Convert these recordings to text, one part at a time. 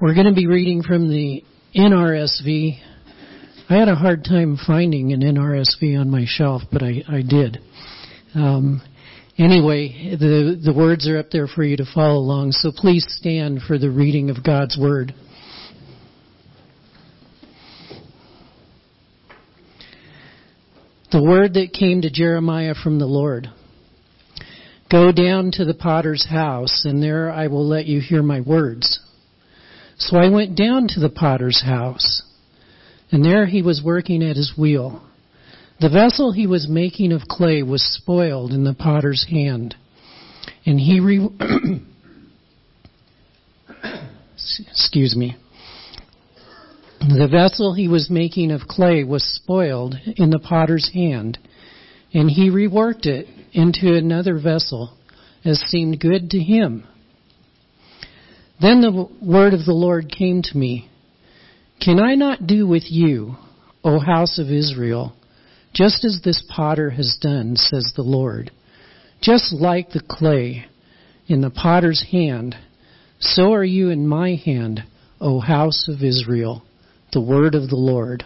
We're going to be reading from the NRSV. I had a hard time finding an NRSV on my shelf, but I, I did. Um, anyway, the, the words are up there for you to follow along, so please stand for the reading of God's Word. The word that came to Jeremiah from the Lord. Go down to the potter's house, and there I will let you hear my words. So I went down to the potter's house, and there he was working at his wheel. The vessel he was making of clay was spoiled in the potter's hand, and he re- excuse me. The vessel he was making of clay was spoiled in the potter's hand, and he reworked it into another vessel as seemed good to him. Then the word of the Lord came to me Can I not do with you, O house of Israel, just as this potter has done, says the Lord? Just like the clay in the potter's hand, so are you in my hand, O house of Israel, the word of the Lord.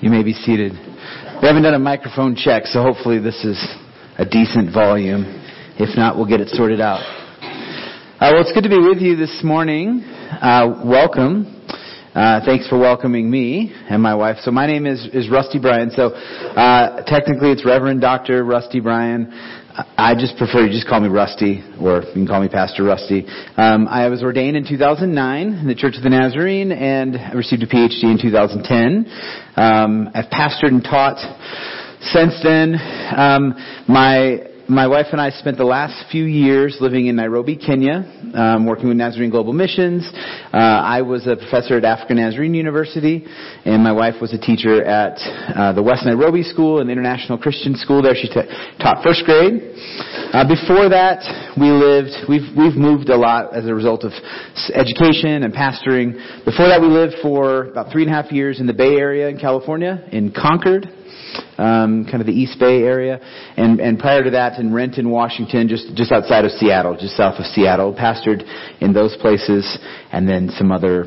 You may be seated. We haven't done a microphone check, so hopefully this is a decent volume. If not, we'll get it sorted out. Uh, well, it's good to be with you this morning. Uh, welcome. Uh, thanks for welcoming me and my wife. So my name is, is Rusty Brian. So uh, technically it's Reverend Dr. Rusty Brian. I just prefer you just call me Rusty, or you can call me Pastor Rusty. Um, I was ordained in 2009 in the Church of the Nazarene, and I received a PhD in 2010. Um, I've pastored and taught since then. Um, my my wife and I spent the last few years living in Nairobi, Kenya, um, working with Nazarene Global Missions. Uh, I was a professor at African Nazarene University, and my wife was a teacher at uh, the West Nairobi School, an international Christian school there. She taught first grade. Uh, before that, we lived. We've we've moved a lot as a result of education and pastoring. Before that, we lived for about three and a half years in the Bay Area in California, in Concord um, kind of the East Bay area, and and prior to that in Renton, Washington, just just outside of Seattle, just south of Seattle. Pastored in those places, and then some other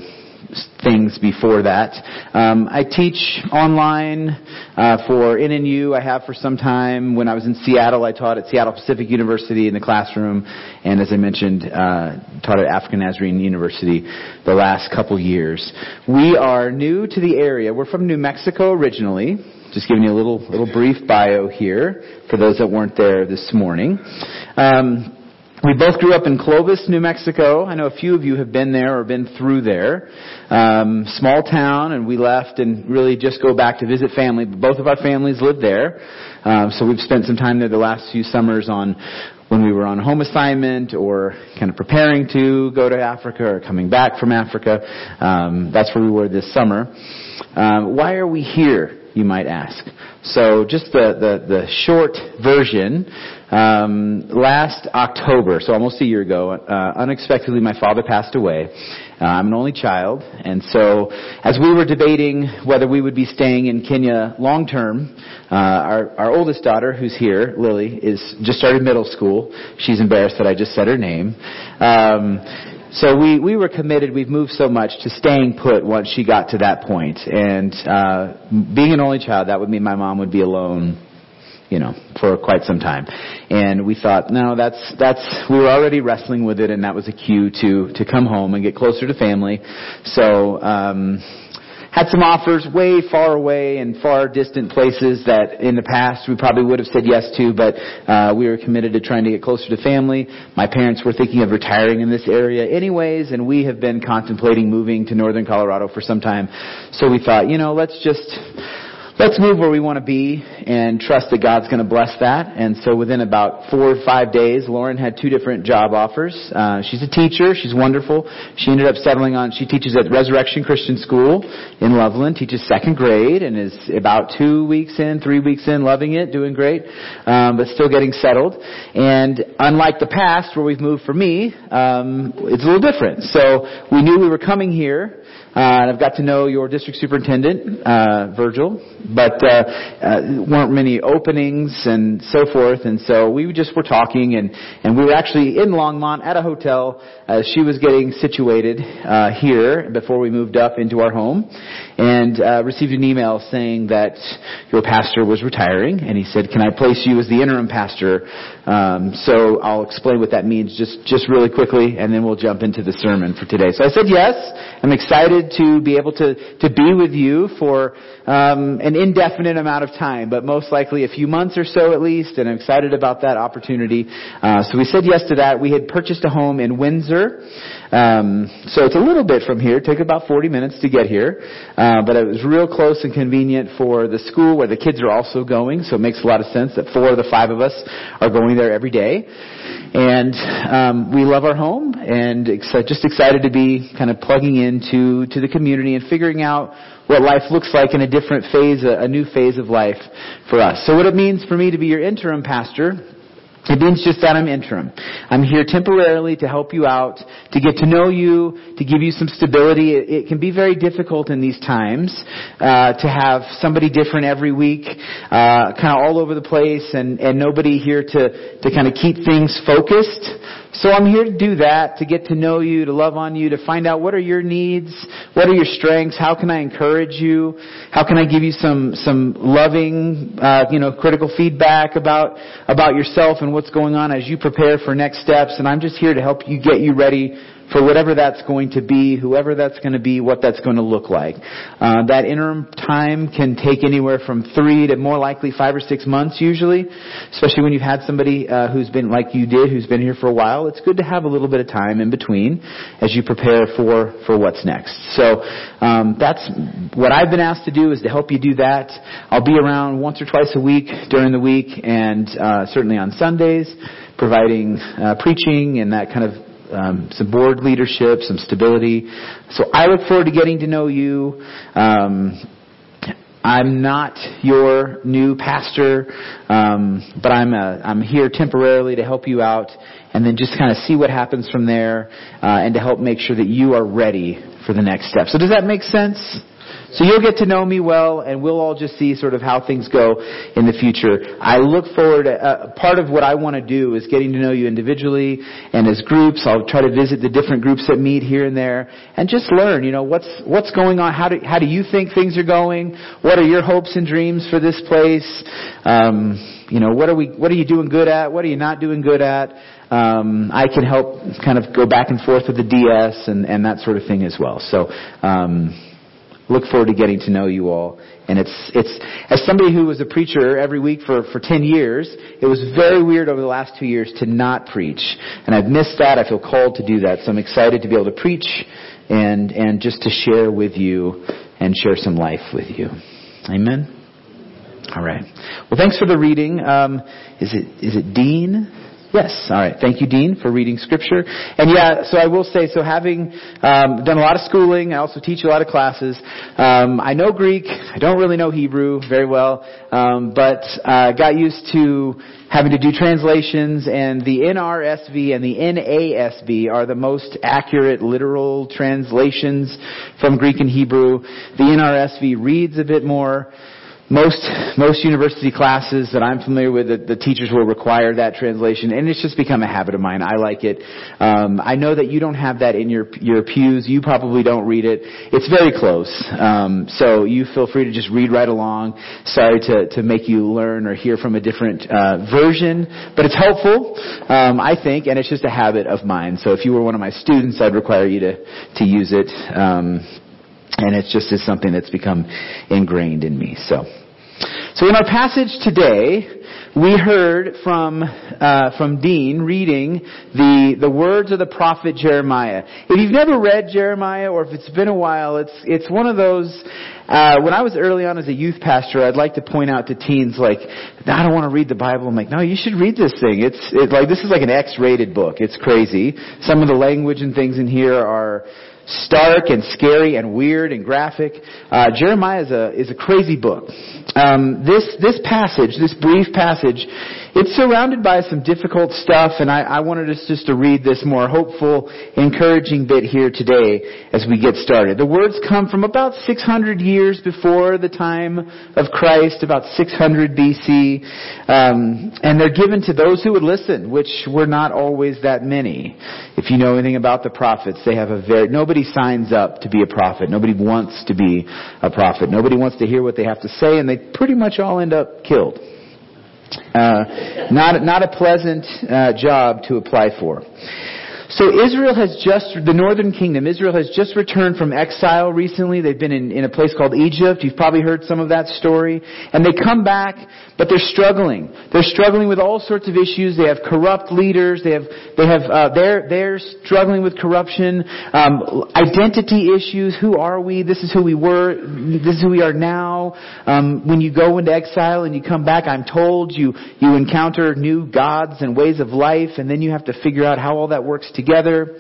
things before that. Um, I teach online uh, for NNU. I have for some time. When I was in Seattle, I taught at Seattle Pacific University in the classroom, and as I mentioned, uh, taught at African Nazarene University the last couple years. We are new to the area. We're from New Mexico originally. Just giving you a little little brief bio here for those that weren't there this morning. Um, we both grew up in Clovis, New Mexico. I know a few of you have been there or been through there. Um, small town, and we left and really just go back to visit family. Both of our families live there, um, so we've spent some time there the last few summers on when we were on home assignment or kind of preparing to go to Africa or coming back from Africa. Um, that's where we were this summer. Um, why are we here? You might ask. So just the, the, the short version, um, last October, so almost a year ago, uh, unexpectedly my father passed away. Uh, I'm an only child, and so as we were debating whether we would be staying in Kenya long term, uh, our, our oldest daughter, who's here, Lily, is just started middle school. She's embarrassed that I just said her name. Um, so we, we were committed, we've moved so much to staying put once she got to that point. And uh, being an only child, that would mean my mom would be alone, you know, for quite some time. And we thought, no, that's, that's, we were already wrestling with it and that was a cue to, to come home and get closer to family. So, um, had some offers way far away and far distant places that in the past we probably would have said yes to, but uh, we were committed to trying to get closer to family. My parents were thinking of retiring in this area anyways, and we have been contemplating moving to northern Colorado for some time. So we thought, you know, let's just let's move where we want to be and trust that God's going to bless that. And so within about four or five days, Lauren had two different job offers. Uh, she's a teacher. She's wonderful. She ended up settling on, she teaches at Resurrection Christian School in Loveland, teaches second grade and is about two weeks in, three weeks in, loving it, doing great, um, but still getting settled. And unlike the past where we've moved for me, um, it's a little different. So we knew we were coming here and I've got to know your district superintendent, uh, Virgil, but uh, uh, weren't many openings and so forth. And so we just were talking, and and we were actually in Longmont at a hotel as she was getting situated uh, here before we moved up into our home, and uh, received an email saying that your pastor was retiring, and he said, "Can I place you as the interim pastor?" Um, so I'll explain what that means just just really quickly, and then we'll jump into the sermon for today. So I said yes. I'm excited to be able to to be with you for um, an indefinite amount of time, but most likely a few months or so at least, and I'm excited about that opportunity. Uh, so we said yes to that. We had purchased a home in Windsor, um, so it's a little bit from here. It took about 40 minutes to get here, uh, but it was real close and convenient for the school where the kids are also going. So it makes a lot of sense that four of the five of us are going there every day, and um, we love our home and ex- just excited to be kind of plugging into to the community and figuring out what life looks like in a different phase, a, a new phase of life for us. So what it means for me to be your interim pastor it means just that I'm interim. I'm here temporarily to help you out, to get to know you, to give you some stability. It, it can be very difficult in these times uh, to have somebody different every week, uh, kind of all over the place, and, and nobody here to to kind of keep things focused. So I'm here to do that, to get to know you, to love on you, to find out what are your needs, what are your strengths, how can I encourage you, how can I give you some some loving, uh, you know, critical feedback about about yourself and what's going on as you prepare for next steps. And I'm just here to help you get you ready for whatever that's going to be, whoever that's going to be, what that's going to look like. Uh, that interim time can take anywhere from three to more likely five or six months usually, especially when you've had somebody uh, who's been like you did, who's been here for a while. It's good to have a little bit of time in between as you prepare for for what's next. So um, that's what I've been asked to do is to help you do that. I'll be around once or twice a week during the week, and uh, certainly on Sundays providing uh, preaching and that kind of um, some board leadership, some stability. So I look forward to getting to know you. Um, I'm not your new pastor, um, but I'm a, I'm here temporarily to help you out, and then just kind of see what happens from there, uh, and to help make sure that you are ready for the next step. So does that make sense? So you'll get to know me well, and we'll all just see sort of how things go in the future. I look forward. To, Uh, part of what I want to do is getting to know you individually and as groups. I'll try to visit the different groups that meet here and there, and just learn. You know what's what's going on. How do how do you think things are going? What are your hopes and dreams for this place? Um, you know what are we what are you doing good at? What are you not doing good at? Um, I can help kind of go back and forth with the DS and, and that sort of thing as well. So. Um, look forward to getting to know you all. And it's, it's, as somebody who was a preacher every week for, for 10 years, it was very weird over the last two years to not preach. And I've missed that. I feel called to do that. So I'm excited to be able to preach and, and just to share with you and share some life with you. Amen? All right. Well, thanks for the reading. Um, is it, is it Dean? Yes. All right. Thank you, Dean, for reading scripture. And yeah, so I will say, so having um, done a lot of schooling, I also teach a lot of classes. Um, I know Greek. I don't really know Hebrew very well, um, but uh, got used to having to do translations. And the NRSV and the NASB are the most accurate literal translations from Greek and Hebrew. The NRSV reads a bit more most most university classes that I'm familiar with, the, the, teachers will require that translation, and it's just become a habit of mine. I like it. Um, I know that you don't have that in your your pews. You probably don't read it. It's very close, um, so you feel free to just read right along. Sorry to to make you learn or hear from a different uh, version, but it's helpful, um, I think, and it's just a habit of mine. So if you were one of my students, I'd require you to to use it. And it's just is something that's become ingrained in me. So, so in our passage today, we heard from uh, from Dean reading the the words of the prophet Jeremiah. If you've never read Jeremiah, or if it's been a while, it's it's one of those. Uh, when I was early on as a youth pastor, I'd like to point out to teens like, I don't want to read the Bible. I'm like, no, you should read this thing. It's it's like this is like an X-rated book. It's crazy. Some of the language and things in here are stark and scary and weird and graphic. Uh, Jeremiah is a is a crazy book. Um, this this passage, this brief passage, it's surrounded by some difficult stuff, and I, I wanted us just to read this more hopeful, encouraging bit here today as we get started. The words come from about 600 years before the time of Christ, about 600 BC, um, and they're given to those who would listen, which were not always that many. If you know anything about the prophets, they have a very nobody signs up to be a prophet. Nobody wants to be a prophet. Nobody wants to hear what they have to say, and they pretty much all end up killed. Uh, not, not a pleasant uh, job to apply for. So Israel has just, the northern kingdom, Israel has just returned from exile recently. They've been in, in a place called Egypt. You've probably heard some of that story. And they come back, but they're struggling. They're struggling with all sorts of issues. They have corrupt leaders. They have, they have, uh, they're, they're struggling with corruption, um, identity issues. Who are we? This is who we were. This is who we are now. Um, when you go into exile and you come back, I'm told you, you encounter new gods and ways of life, and then you have to figure out how all that works together.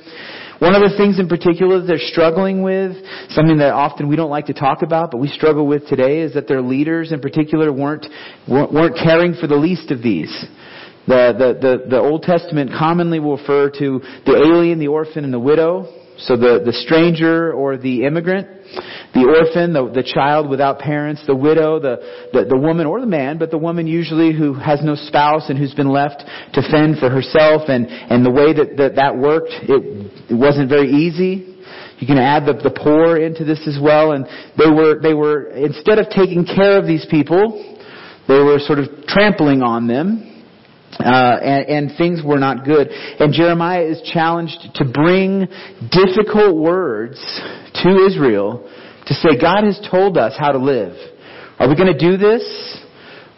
One of the things in particular they're struggling with, something that often we don't like to talk about, but we struggle with today, is that their leaders in particular weren't, weren't caring for the least of these. The, the, the, the Old Testament commonly will refer to the alien, the orphan, and the widow. So the, the stranger or the immigrant, the orphan, the, the child without parents, the widow, the, the, the woman or the man, but the woman usually who has no spouse and who's been left to fend for herself and, and the way that, that that worked, it, it wasn't very easy. You can add the, the poor into this as well and they were, they were, instead of taking care of these people, they were sort of trampling on them uh, and, and, things were not good. And Jeremiah is challenged to bring difficult words to Israel to say, God has told us how to live. Are we going to do this?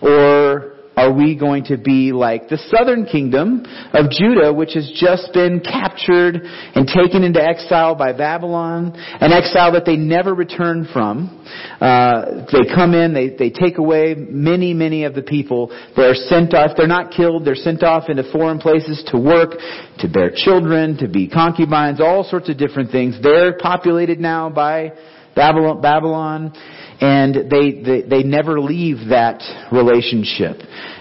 Or are we going to be like the southern kingdom of Judah, which has just been captured and taken into exile by Babylon, an exile that they never return from? Uh, they come in, they, they take away many, many of the people. They are sent off. They're not killed. They're sent off into foreign places to work, to bear children, to be concubines, all sorts of different things. They're populated now by Babylon, Babylon and they, they, they never leave that relationship.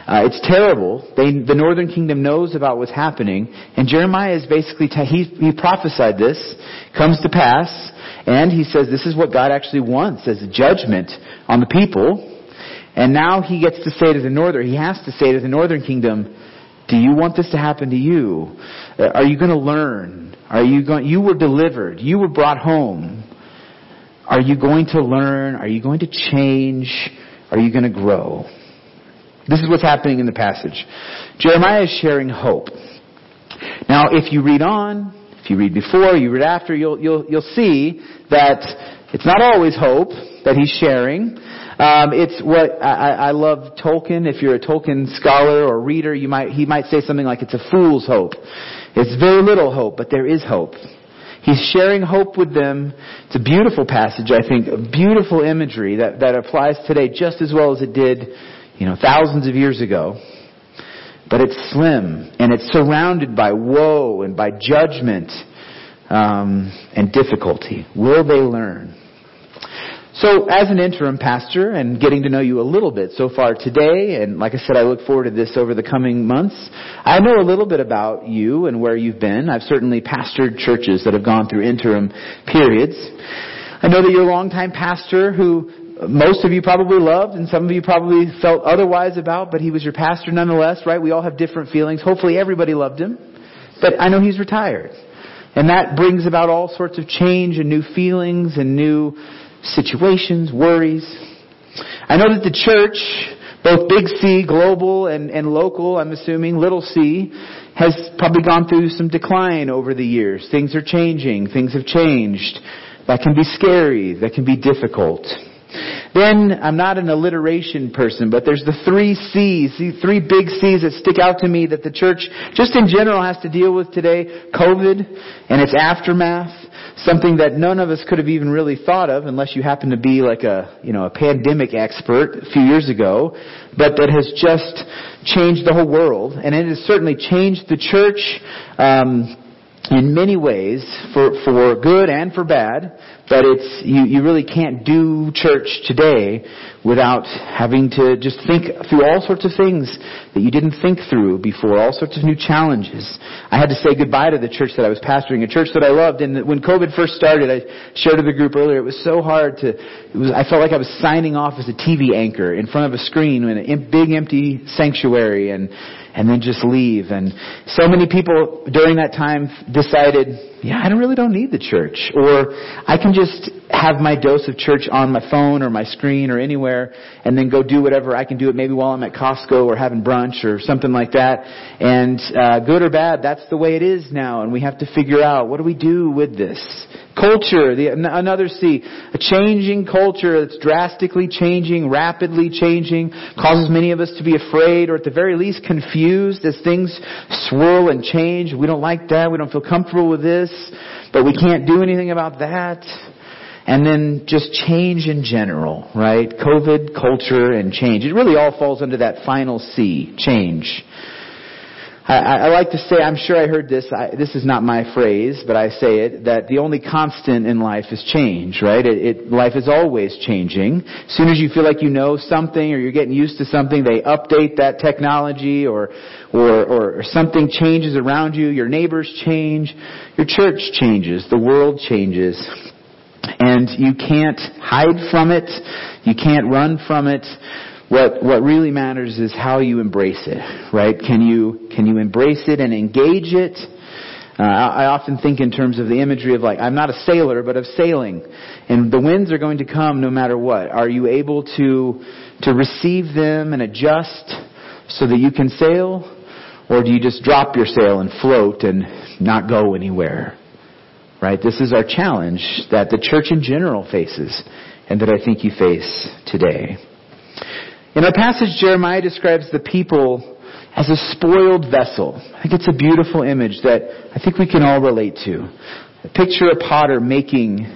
Uh, it's terrible. They, the northern kingdom knows about what's happening, and Jeremiah is basically, he, he prophesied this, comes to pass, and he says this is what God actually wants as a judgment on the people. And now he gets to say to the northern, he has to say to the northern kingdom, do you want this to happen to you? Uh, are you going to learn? Are you going, you were delivered. You were brought home. Are you going to learn? Are you going to change? Are you going to grow? This is what's happening in the passage. Jeremiah is sharing hope. Now, if you read on, if you read before, you read after, you'll, you'll, you'll see that it's not always hope that he's sharing. Um, it's what I, I love Tolkien. If you're a Tolkien scholar or reader, you might he might say something like it's a fool's hope. It's very little hope, but there is hope. He's sharing hope with them. It's a beautiful passage, I think, a beautiful imagery that, that applies today just as well as it did, you know, thousands of years ago. But it's slim, and it's surrounded by woe and by judgment um, and difficulty. Will they learn? So, as an interim pastor and getting to know you a little bit so far today, and like I said, I look forward to this over the coming months, I know a little bit about you and where you've been. I've certainly pastored churches that have gone through interim periods. I know that you're a longtime pastor who most of you probably loved and some of you probably felt otherwise about, but he was your pastor nonetheless, right? We all have different feelings. Hopefully everybody loved him. But I know he's retired. And that brings about all sorts of change and new feelings and new situations, worries. I know that the church, both big C, global, and, and local, I'm assuming, little c, has probably gone through some decline over the years. Things are changing. Things have changed. That can be scary. That can be difficult. Then, I'm not an alliteration person, but there's the three C's, the three big C's that stick out to me that the church, just in general, has to deal with today. COVID and its aftermath something that none of us could have even really thought of unless you happen to be like a, you know, a pandemic expert a few years ago, but that has just changed the whole world. And it has certainly changed the church. Um, in many ways for, for good and for bad, but it's, you, you really can't do church today without having to just think through all sorts of things that you didn't think through before, all sorts of new challenges. I had to say goodbye to the church that I was pastoring, a church that I loved, and when COVID first started, I shared with the group earlier, it was so hard to, it was, I felt like I was signing off as a TV anchor in front of a screen in a big empty sanctuary, and and then just leave. And so many people during that time decided, yeah, I don't really don't need the church. Or I can just have my dose of church on my phone or my screen or anywhere and then go do whatever I can do it maybe while I'm at Costco or having brunch or something like that. And uh, good or bad, that's the way it is now. And we have to figure out what do we do with this? Culture, the, another C, a changing culture that's drastically changing, rapidly changing, causes many of us to be afraid or at the very least confused as things swirl and change. We don't like that. We don't feel comfortable with this, but we can't do anything about that. And then just change in general, right? COVID, culture, and change. It really all falls under that final C, change. I, I like to say, I'm sure I heard this, I, this is not my phrase, but I say it, that the only constant in life is change, right? It, it, life is always changing. As soon as you feel like you know something or you're getting used to something, they update that technology or, or, or or something changes around you, your neighbors change, your church changes, the world changes. And you can't hide from it, you can't run from it. What, what really matters is how you embrace it, right? Can you, can you embrace it and engage it? Uh, I often think in terms of the imagery of like, I'm not a sailor, but of sailing. And the winds are going to come no matter what. Are you able to, to receive them and adjust so that you can sail? Or do you just drop your sail and float and not go anywhere? Right? This is our challenge that the church in general faces and that I think you face today. In our passage, Jeremiah describes the people as a spoiled vessel. I think it's a beautiful image that I think we can all relate to. Picture a potter making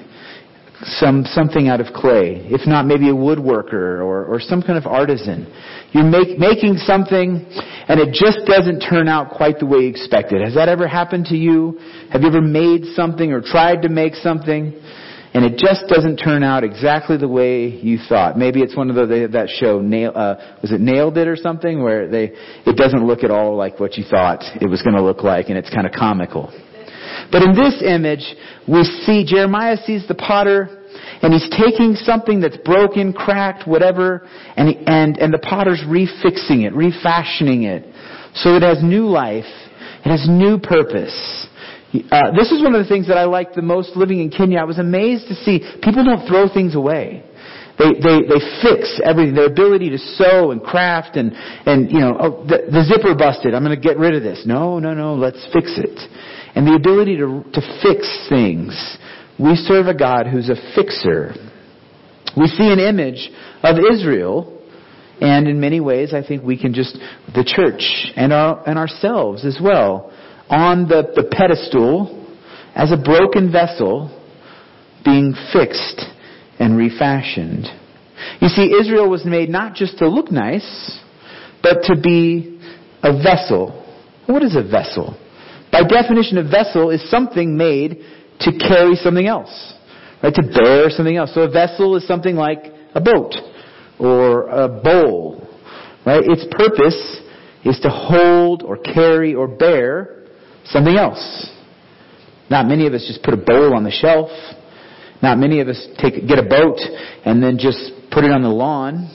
some something out of clay, if not maybe a woodworker or, or some kind of artisan. You're make, making something and it just doesn't turn out quite the way you expected. Has that ever happened to you? Have you ever made something or tried to make something and it just doesn't turn out exactly the way you thought. Maybe it's one of the that show nail uh, was it Nailed It or something where they it doesn't look at all like what you thought it was going to look like, and it's kind of comical. But in this image, we see Jeremiah sees the potter. And he's taking something that's broken, cracked, whatever, and, he, and, and the potter's refixing it, refashioning it, so it has new life, it has new purpose. Uh, this is one of the things that I liked the most living in Kenya. I was amazed to see people don't throw things away. They, they, they fix everything. Their ability to sew and craft and, and you know, oh, the, the zipper busted. I'm going to get rid of this. No, no, no, let's fix it. And the ability to, to fix things. We serve a God who's a fixer. We see an image of Israel and in many ways, I think we can just, the church and, our, and ourselves as well, on the, the pedestal as a broken vessel being fixed and refashioned. You see, Israel was made not just to look nice, but to be a vessel. What is a vessel? By definition, a vessel is something made to carry something else, right? To bear something else. So a vessel is something like a boat or a bowl, right? Its purpose is to hold or carry or bear something else. Not many of us just put a bowl on the shelf. Not many of us take, get a boat and then just put it on the lawn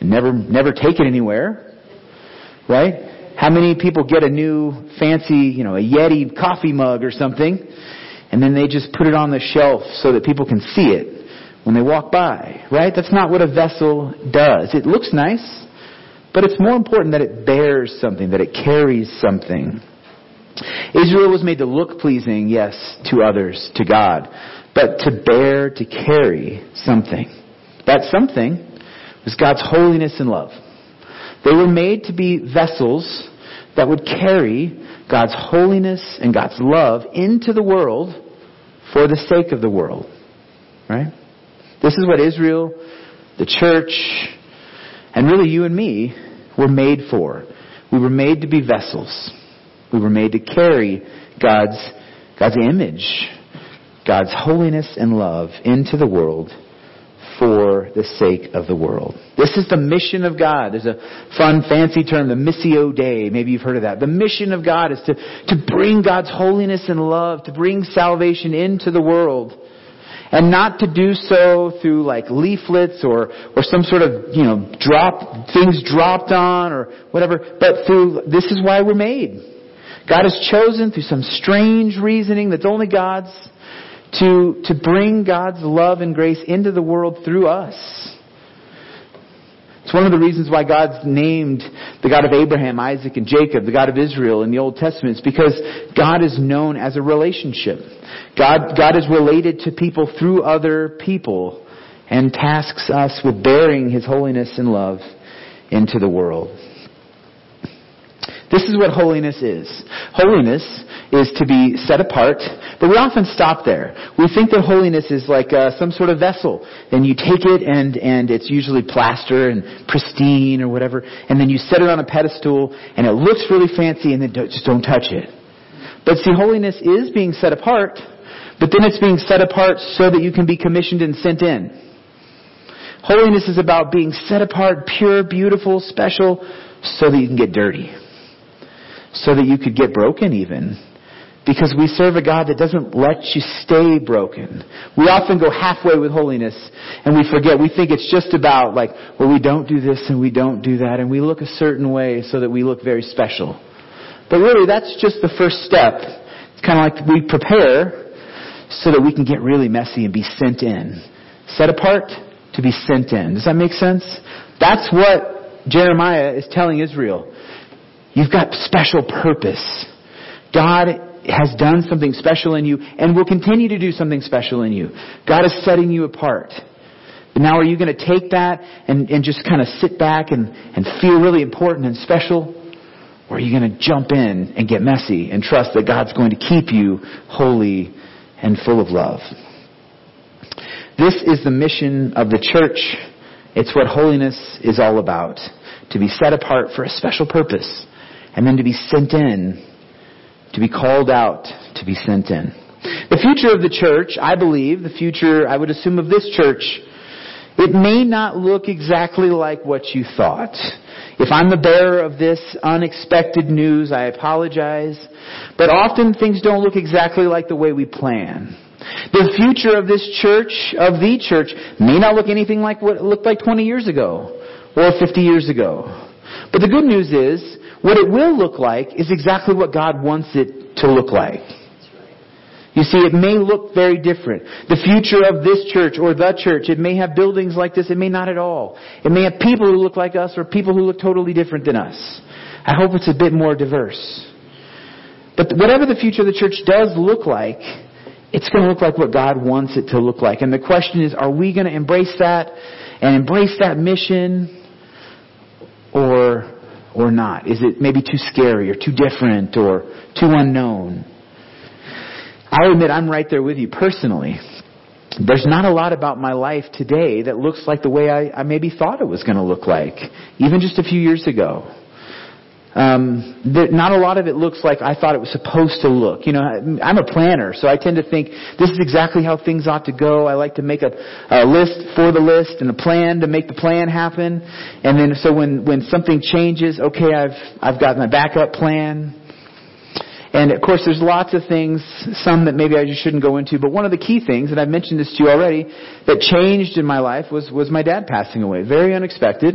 and never, never take it anywhere. Right? How many people get a new fancy, you know, a Yeti coffee mug or something and then they just put it on the shelf so that people can see it when they walk by, right? That's not what a vessel does. It looks nice, but it's more important that it bears something, that it carries something. Israel was made to look pleasing, yes, to others, to God, but to bear, to carry something. That something was God's holiness and love. They were made to be vessels that would carry God's holiness and God's love into the world for the sake of the world. Right? This is what Israel, the church, and really you and me were made for. We were made to be vessels. We were made to carry God's God's image, God's holiness and love into the world for the sake of the world. This is the mission of God. There's a fun, fancy term, the Missio Dei. Maybe you've heard of that. The mission of God is to, to bring God's holiness and love, to bring salvation into the world. And not to do so through like leaflets or, or some sort of, you know, drop, things dropped on or whatever, but through, this is why we're made. God has chosen through some strange reasoning that's only God's to, to bring God's love and grace into the world through us. It's one of the reasons why God's named the God of Abraham, Isaac, and Jacob, the God of Israel in the Old Testament. It's because God is known as a relationship. God, God is related to people through other people and tasks us with bearing His holiness and love into the world. This is what holiness is. Holiness is to be set apart, but we often stop there. We think that holiness is like uh, some sort of vessel, and you take it and and it's usually plaster and pristine or whatever, and then you set it on a pedestal and it looks really fancy, and then don't, just don't touch it. But see, holiness is being set apart, but then it's being set apart so that you can be commissioned and sent in. Holiness is about being set apart, pure, beautiful, special, so that you can get dirty. So that you could get broken even. Because we serve a God that doesn't let you stay broken. We often go halfway with holiness and we forget. We think it's just about like, well, we don't do this and we don't do that and we look a certain way so that we look very special. But really, that's just the first step. It's kind of like we prepare so that we can get really messy and be sent in. Set apart to be sent in. Does that make sense? That's what Jeremiah is telling Israel. You've got special purpose. God has done something special in you and will continue to do something special in you. God is setting you apart. But now are you going to take that and, and just kind of sit back and, and feel really important and special? Or are you going to jump in and get messy and trust that God's going to keep you holy and full of love? This is the mission of the church. It's what holiness is all about. To be set apart for a special purpose and then to be sent in to be called out, to be sent in. The future of the church, I believe, the future, I would assume, of this church, it may not look exactly like what you thought. If I'm the bearer of this unexpected news, I apologize. But often things don't look exactly like the way we plan. The future of this church, of the church, may not look anything like what it looked like 20 years ago or 50 years ago. But the good news is, what it will look like is exactly what God wants it to look like. You see, it may look very different. The future of this church or the church, it may have buildings like this, it may not at all. It may have people who look like us or people who look totally different than us. I hope it's a bit more diverse. But whatever the future of the church does look like, it's going to look like what God wants it to look like. And the question is, are we going to embrace that and embrace that mission? Or or not? Is it maybe too scary or too different or too unknown? I'll admit I'm right there with you personally. There's not a lot about my life today that looks like the way I, I maybe thought it was going to look like, even just a few years ago. Um, not a lot of it looks like I thought it was supposed to look. You know, I'm a planner, so I tend to think this is exactly how things ought to go. I like to make a, a list for the list and a plan to make the plan happen. And then so when, when something changes, okay, I've, I've got my backup plan. And of course, there's lots of things, some that maybe I just shouldn't go into, but one of the key things, and I've mentioned this to you already, that changed in my life was, was my dad passing away. Very unexpected,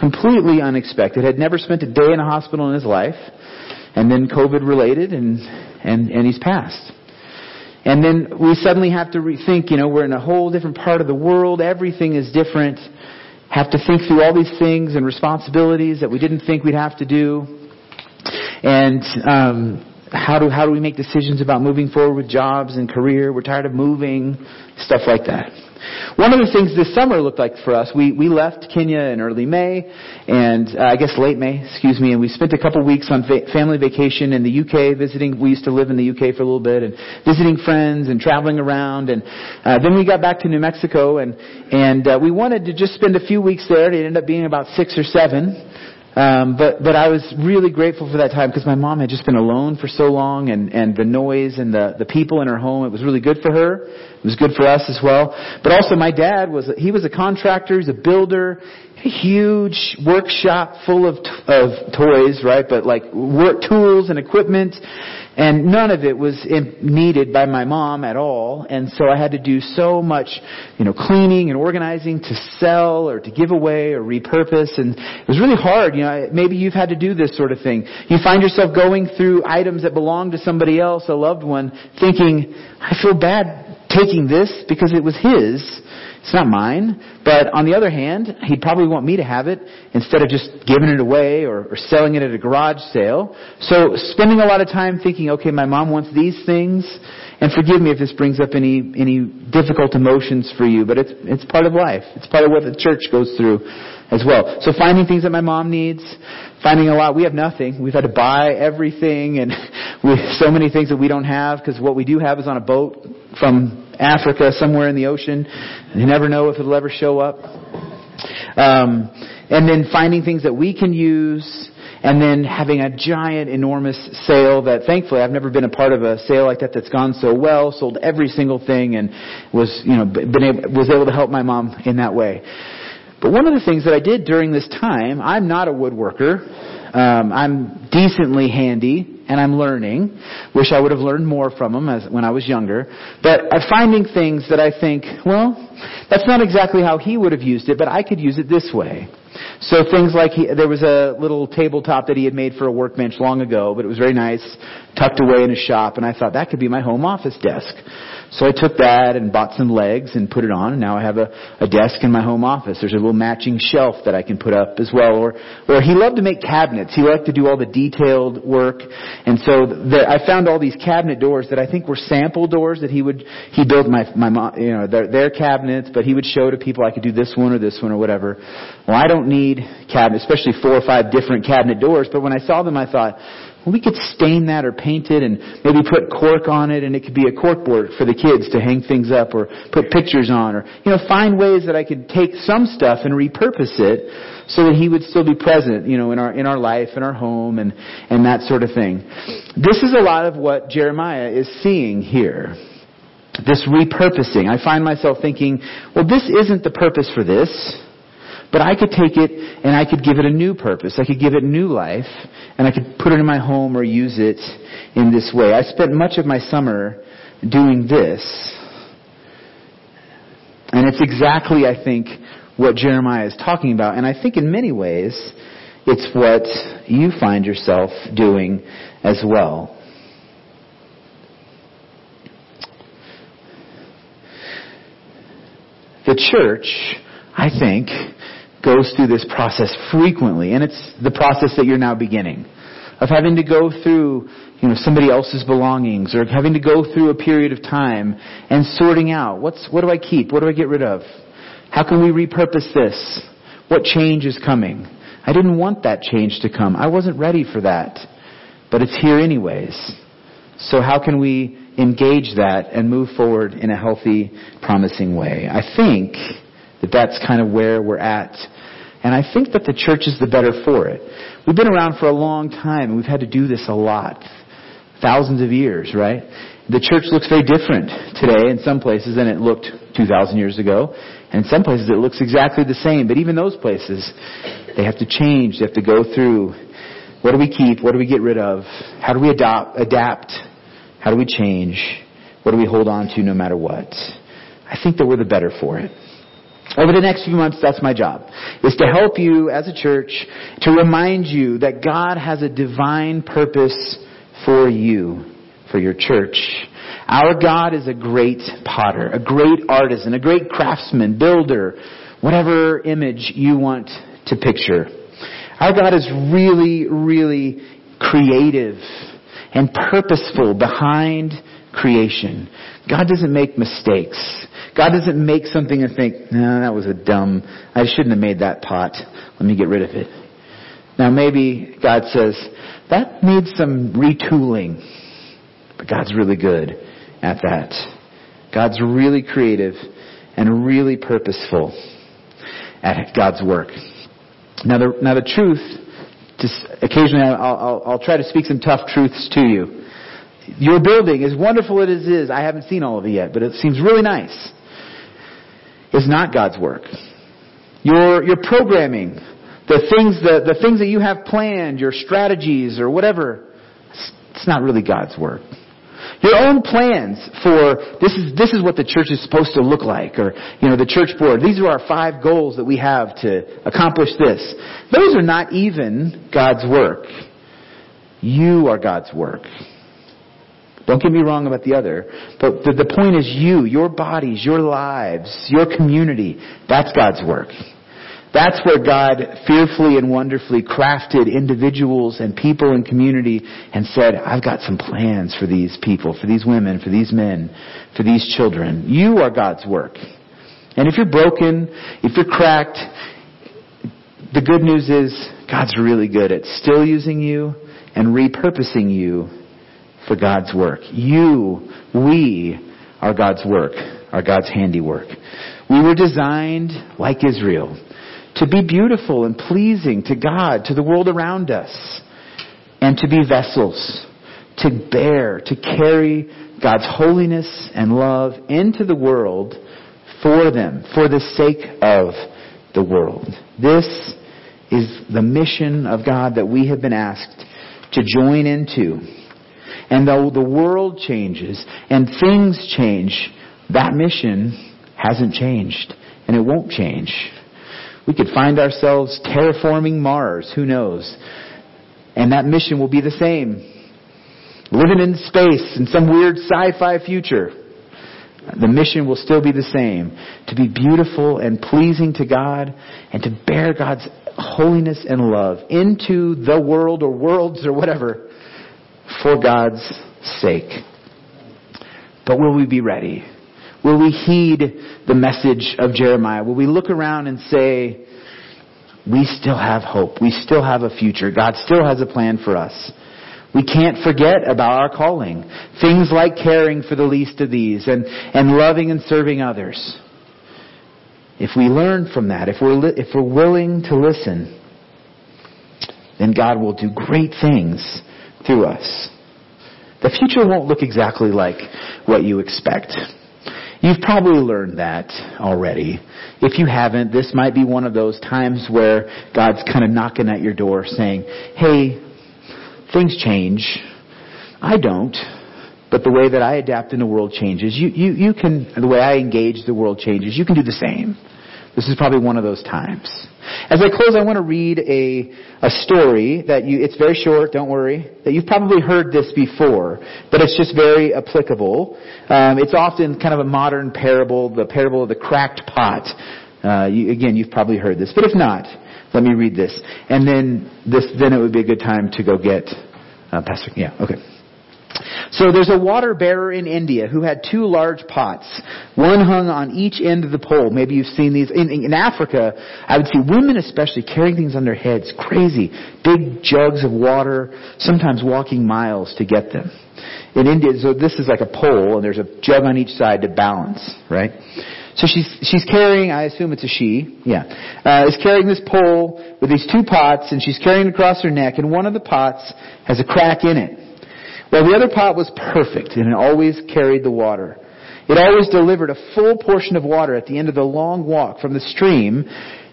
completely unexpected. Had never spent a day in a hospital in his life, and then COVID related, and, and, and he's passed. And then we suddenly have to rethink, you know, we're in a whole different part of the world, everything is different. Have to think through all these things and responsibilities that we didn't think we'd have to do. And um, how do, how do we make decisions about moving forward with jobs and career? We're tired of moving, stuff like that. One of the things this summer looked like for us, we, we left Kenya in early May, and uh, I guess late May, excuse me, and we spent a couple weeks on va- family vacation in the UK, visiting, we used to live in the UK for a little bit, and visiting friends and traveling around, and uh, then we got back to New Mexico, and, and uh, we wanted to just spend a few weeks there. It ended up being about six or seven. Um, but but I was really grateful for that time because my mom had just been alone for so long, and and the noise and the the people in her home. It was really good for her. It was good for us as well. But also, my dad was he was a contractor. He's a builder. A huge workshop full of of toys, right? But like work tools and equipment. And none of it was needed by my mom at all. And so I had to do so much, you know, cleaning and organizing to sell or to give away or repurpose. And it was really hard. You know, maybe you've had to do this sort of thing. You find yourself going through items that belong to somebody else, a loved one, thinking, I feel bad taking this because it was his. It's not mine. But on the other hand, he'd probably want me to have it instead of just giving it away or, or selling it at a garage sale. So spending a lot of time thinking, okay, my mom wants these things, and forgive me if this brings up any any difficult emotions for you, but it's it's part of life. It's part of what the church goes through as well. So finding things that my mom needs, finding a lot. We have nothing. We've had to buy everything, and we so many things that we don't have because what we do have is on a boat from Africa, somewhere in the ocean. You never know if it'll ever show up. Um, and then finding things that we can use, and then having a giant, enormous sale that thankfully I've never been a part of a sale like that that's gone so well, sold every single thing, and was you know been able, was able to help my mom in that way. But one of the things that I did during this time, I'm not a woodworker. Um, I'm decently handy, and I'm learning. Wish I would have learned more from him as, when I was younger. But I'm finding things that I think, well, that's not exactly how he would have used it, but I could use it this way. So things like he, there was a little tabletop that he had made for a workbench long ago, but it was very nice, tucked away in his shop, and I thought that could be my home office desk. So I took that and bought some legs and put it on, and now I have a, a desk in my home office. There's a little matching shelf that I can put up as well. Or, or he loved to make cabinets. He liked to do all the detailed work, and so the, I found all these cabinet doors that I think were sample doors that he would he built my my you know their, their cabinets, but he would show to people I could do this one or this one or whatever. Well, I don't need cabinets, especially four or five different cabinet doors. But when I saw them, I thought we could stain that or paint it and maybe put cork on it and it could be a cork board for the kids to hang things up or put pictures on or, you know, find ways that I could take some stuff and repurpose it so that he would still be present, you know, in our, in our life, in our home and, and that sort of thing. This is a lot of what Jeremiah is seeing here. This repurposing. I find myself thinking, well, this isn't the purpose for this. But I could take it and I could give it a new purpose. I could give it new life and I could put it in my home or use it in this way. I spent much of my summer doing this. And it's exactly, I think, what Jeremiah is talking about. And I think in many ways, it's what you find yourself doing as well. The church, I think, goes through this process frequently, and it's the process that you're now beginning of having to go through you know somebody else's belongings or having to go through a period of time and sorting out what's what do I keep? What do I get rid of? How can we repurpose this? What change is coming? I didn't want that change to come. I wasn't ready for that. But it's here anyways. So how can we engage that and move forward in a healthy promising way? I think that that's kind of where we're at and I think that the church is the better for it. We've been around for a long time and we've had to do this a lot. Thousands of years, right? The church looks very different today in some places than it looked 2,000 years ago. And in some places it looks exactly the same. But even those places, they have to change. They have to go through what do we keep? What do we get rid of? How do we adopt, adapt? How do we change? What do we hold on to no matter what? I think that we're the better for it. Over the next few months, that's my job, is to help you as a church to remind you that God has a divine purpose for you, for your church. Our God is a great potter, a great artisan, a great craftsman, builder, whatever image you want to picture. Our God is really, really creative and purposeful behind creation. God doesn't make mistakes. God doesn't make something and think, no, that was a dumb, I shouldn't have made that pot. Let me get rid of it. Now maybe God says, that needs some retooling. But God's really good at that. God's really creative and really purposeful at God's work. Now the, now the truth just occasionally I'll, I'll, I'll try to speak some tough truths to you. Your building, as wonderful as it is, I haven't seen all of it yet, but it seems really nice, is not God's work. Your, your programming, the things, the, the things that you have planned, your strategies or whatever, it's not really God's work. Your own plans for this is this is what the church is supposed to look like, or you know the church board. These are our five goals that we have to accomplish this. Those are not even God's work. You are God's work. Don't get me wrong about the other, but the, the point is you, your bodies, your lives, your community. That's God's work. That's where God fearfully and wonderfully crafted individuals and people and community and said, I've got some plans for these people, for these women, for these men, for these children. You are God's work. And if you're broken, if you're cracked, the good news is God's really good at still using you and repurposing you for God's work. You, we are God's work, are God's handiwork. We were designed like Israel to be beautiful and pleasing to God, to the world around us, and to be vessels, to bear, to carry God's holiness and love into the world for them, for the sake of the world. This is the mission of God that we have been asked to join into. And though the world changes and things change, that mission hasn't changed and it won't change. We could find ourselves terraforming Mars, who knows? And that mission will be the same. Living in space in some weird sci-fi future. The mission will still be the same. To be beautiful and pleasing to God and to bear God's holiness and love into the world or worlds or whatever for God's sake. But will we be ready? Will we heed the message of Jeremiah? Will we look around and say, we still have hope. We still have a future. God still has a plan for us. We can't forget about our calling. Things like caring for the least of these and, and loving and serving others. If we learn from that, if we're, if we're willing to listen, then God will do great things through us. The future won't look exactly like what you expect. You've probably learned that already. If you haven't, this might be one of those times where God's kind of knocking at your door saying, hey, things change. I don't. But the way that I adapt in the world changes. You, you, you can, the way I engage the world changes. You can do the same. This is probably one of those times. As I close, I want to read a, a story that you, it's very short, don't worry, that you've probably heard this before, but it's just very applicable. Um, it's often kind of a modern parable, the parable of the cracked pot. Uh, you, again, you've probably heard this, but if not, let me read this. And then this, then it would be a good time to go get, uh, Pastor, yeah, okay. So there's a water bearer in India who had two large pots. One hung on each end of the pole. Maybe you've seen these. In, in Africa, I would see women especially carrying things on their heads. Crazy. Big jugs of water, sometimes walking miles to get them. In India, so this is like a pole and there's a jug on each side to balance, right? So she's, she's carrying, I assume it's a she, yeah, uh, is carrying this pole with these two pots and she's carrying it across her neck and one of the pots has a crack in it. Well, the other pot was perfect and it always carried the water. It always delivered a full portion of water at the end of the long walk from the stream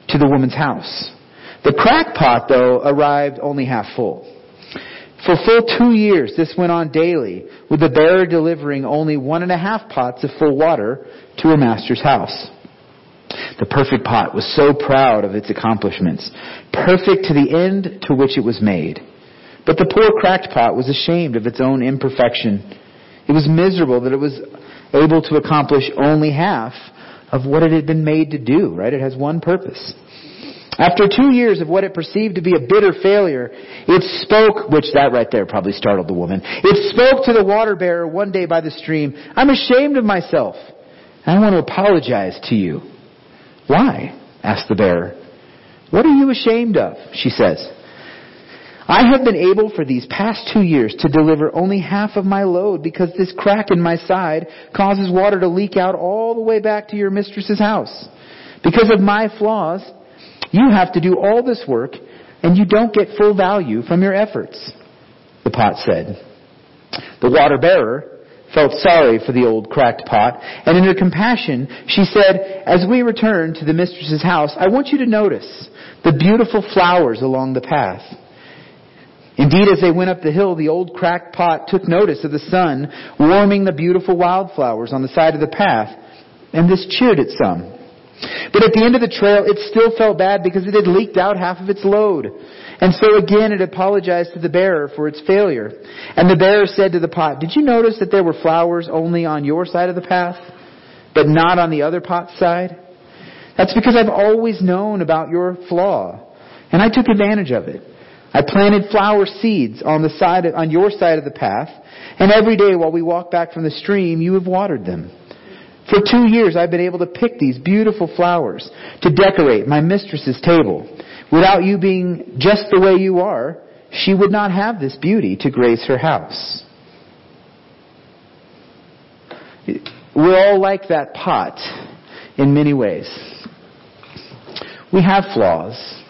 to the woman's house. The crack pot, though, arrived only half full. For full two years, this went on daily, with the bearer delivering only one and a half pots of full water to her master's house. The perfect pot was so proud of its accomplishments, perfect to the end to which it was made. But the poor cracked pot was ashamed of its own imperfection. It was miserable that it was able to accomplish only half of what it had been made to do, right? It has one purpose. After two years of what it perceived to be a bitter failure, it spoke, which that right there probably startled the woman. It spoke to the water bearer one day by the stream, I'm ashamed of myself. I want to apologize to you. Why? asked the bearer. What are you ashamed of? She says. I have been able for these past two years to deliver only half of my load because this crack in my side causes water to leak out all the way back to your mistress's house. Because of my flaws, you have to do all this work and you don't get full value from your efforts, the pot said. The water bearer felt sorry for the old cracked pot, and in her compassion, she said, As we return to the mistress's house, I want you to notice the beautiful flowers along the path. Indeed, as they went up the hill, the old cracked pot took notice of the sun warming the beautiful wildflowers on the side of the path, and this cheered it some. But at the end of the trail, it still felt bad because it had leaked out half of its load. And so again, it apologized to the bearer for its failure. And the bearer said to the pot, Did you notice that there were flowers only on your side of the path, but not on the other pot's side? That's because I've always known about your flaw, and I took advantage of it. I planted flower seeds on the side of, on your side of the path, and every day while we walk back from the stream, you have watered them. For two years I've been able to pick these beautiful flowers to decorate my mistress's table. Without you being just the way you are, she would not have this beauty to grace her house. We're all like that pot in many ways. We have flaws.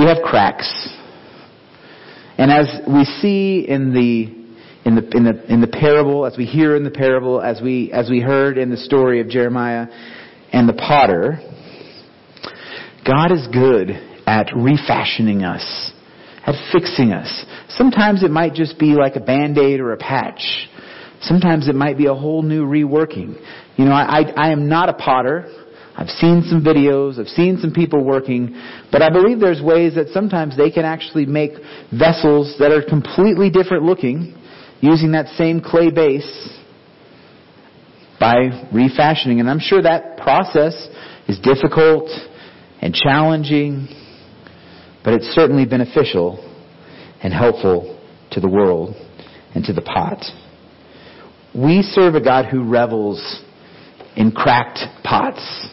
We have cracks. And as we see in the in the, in the, in the parable, as we hear in the parable, as we, as we heard in the story of Jeremiah and the potter, God is good at refashioning us, at fixing us. Sometimes it might just be like a band-aid or a patch. Sometimes it might be a whole new reworking. You know, I, I, I am not a potter. I've seen some videos, I've seen some people working, but I believe there's ways that sometimes they can actually make vessels that are completely different looking using that same clay base by refashioning. And I'm sure that process is difficult and challenging, but it's certainly beneficial and helpful to the world and to the pot. We serve a God who revels in cracked pots.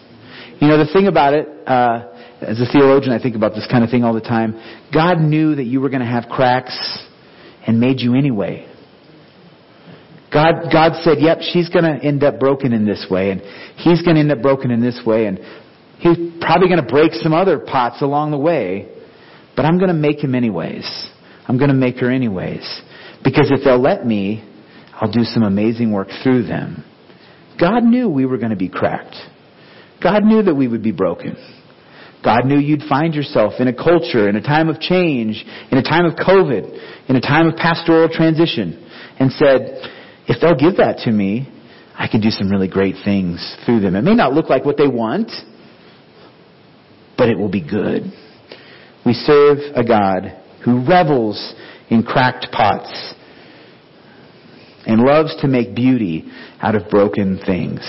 You know, the thing about it, uh, as a theologian, I think about this kind of thing all the time. God knew that you were going to have cracks and made you anyway. God, God said, yep, she's going to end up broken in this way, and he's going to end up broken in this way, and he's probably going to break some other pots along the way, but I'm going to make him anyways. I'm going to make her anyways. Because if they'll let me, I'll do some amazing work through them. God knew we were going to be cracked. God knew that we would be broken. God knew you'd find yourself in a culture, in a time of change, in a time of COVID, in a time of pastoral transition, and said, if they'll give that to me, I can do some really great things through them. It may not look like what they want, but it will be good. We serve a God who revels in cracked pots and loves to make beauty out of broken things.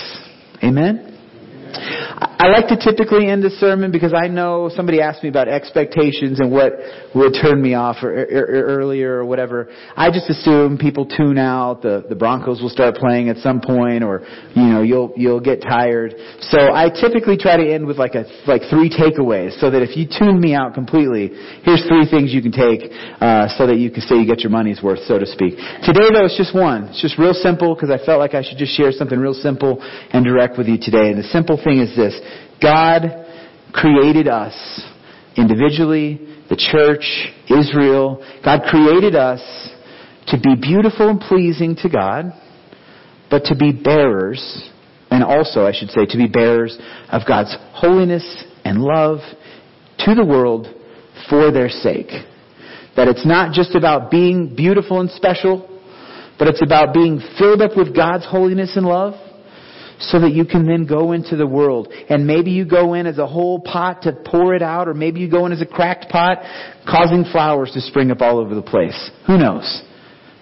Amen? I like to typically end the sermon because I know somebody asked me about expectations and what would turn me off or, or, or earlier or whatever. I just assume people tune out. The the Broncos will start playing at some point, or you know you'll you'll get tired. So I typically try to end with like a like three takeaways, so that if you tune me out completely, here's three things you can take, uh, so that you can say you get your money's worth, so to speak. Today though, it's just one. It's just real simple because I felt like I should just share something real simple and direct with you today. And the simple thing is this. God created us individually, the church, Israel. God created us to be beautiful and pleasing to God, but to be bearers, and also, I should say, to be bearers of God's holiness and love to the world for their sake. That it's not just about being beautiful and special, but it's about being filled up with God's holiness and love so that you can then go into the world. And maybe you go in as a whole pot to pour it out, or maybe you go in as a cracked pot, causing flowers to spring up all over the place. Who knows?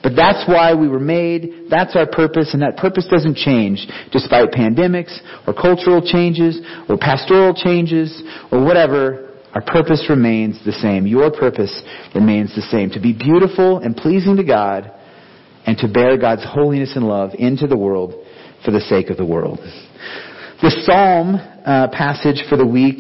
But that's why we were made. That's our purpose, and that purpose doesn't change despite pandemics, or cultural changes, or pastoral changes, or whatever. Our purpose remains the same. Your purpose remains the same. To be beautiful and pleasing to God, and to bear God's holiness and love into the world for the sake of the world. The psalm uh, passage for the week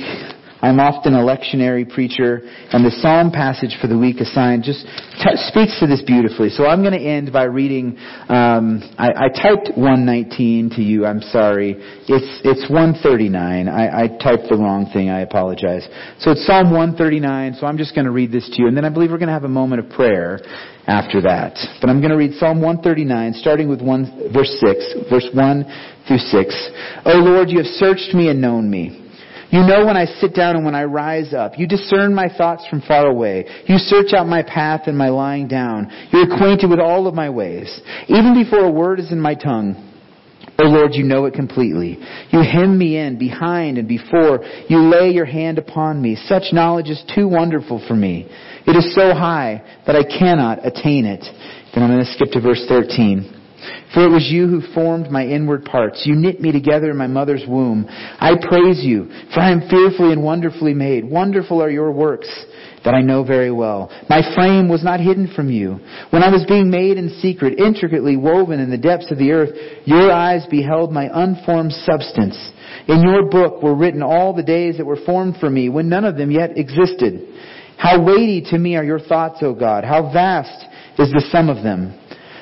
I'm often a lectionary preacher, and the psalm passage for the week assigned just t- speaks to this beautifully. So I'm going to end by reading. Um, I, I, typed 119 to you. I'm sorry. It's it's 139. I, I typed the wrong thing. I apologize. So it's Psalm 139. So I'm just going to read this to you, and then I believe we're going to have a moment of prayer after that. But I'm going to read Psalm 139, starting with one, verse 6, verse 1 through 6. O Lord, you have searched me and known me. You know when I sit down and when I rise up. You discern my thoughts from far away. You search out my path and my lying down. You're acquainted with all of my ways. Even before a word is in my tongue, O Lord, you know it completely. You hem me in behind and before. You lay your hand upon me. Such knowledge is too wonderful for me. It is so high that I cannot attain it. Then I'm going to skip to verse 13. For it was you who formed my inward parts. You knit me together in my mother's womb. I praise you, for I am fearfully and wonderfully made. Wonderful are your works that I know very well. My frame was not hidden from you. When I was being made in secret, intricately woven in the depths of the earth, your eyes beheld my unformed substance. In your book were written all the days that were formed for me, when none of them yet existed. How weighty to me are your thoughts, O God. How vast is the sum of them.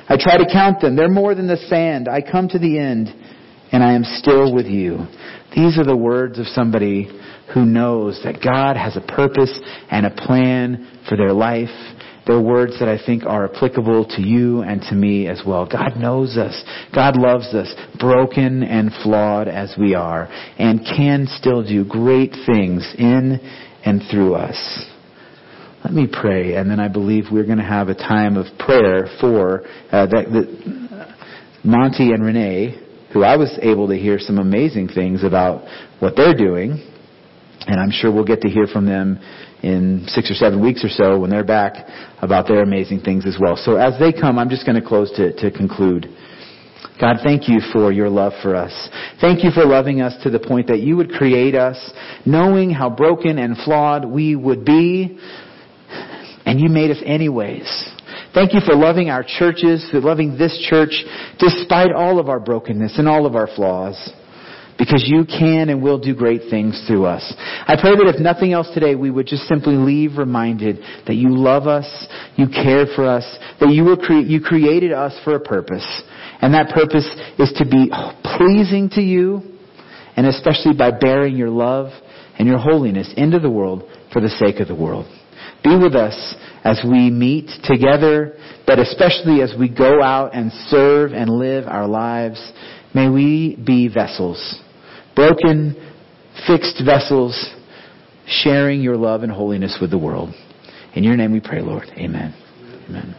I try to count them. They're more than the sand. I come to the end, and I am still with you. These are the words of somebody who knows that God has a purpose and a plan for their life. They're words that I think are applicable to you and to me as well. God knows us. God loves us, broken and flawed as we are, and can still do great things in and through us. Let me pray, and then I believe we're going to have a time of prayer for uh, that, that Monty and Renee, who I was able to hear some amazing things about what they're doing, and I'm sure we'll get to hear from them in six or seven weeks or so when they're back about their amazing things as well. So as they come, I'm just going to close to, to conclude. God, thank you for your love for us. Thank you for loving us to the point that you would create us, knowing how broken and flawed we would be, and you made us anyways. Thank you for loving our churches, for loving this church, despite all of our brokenness and all of our flaws. Because you can and will do great things through us. I pray that if nothing else today, we would just simply leave reminded that you love us, you care for us, that you were cre- you created us for a purpose. And that purpose is to be pleasing to you, and especially by bearing your love and your holiness into the world for the sake of the world. Be with us as we meet together, but especially as we go out and serve and live our lives. May we be vessels, broken, fixed vessels, sharing your love and holiness with the world. In your name we pray, Lord. Amen. Amen.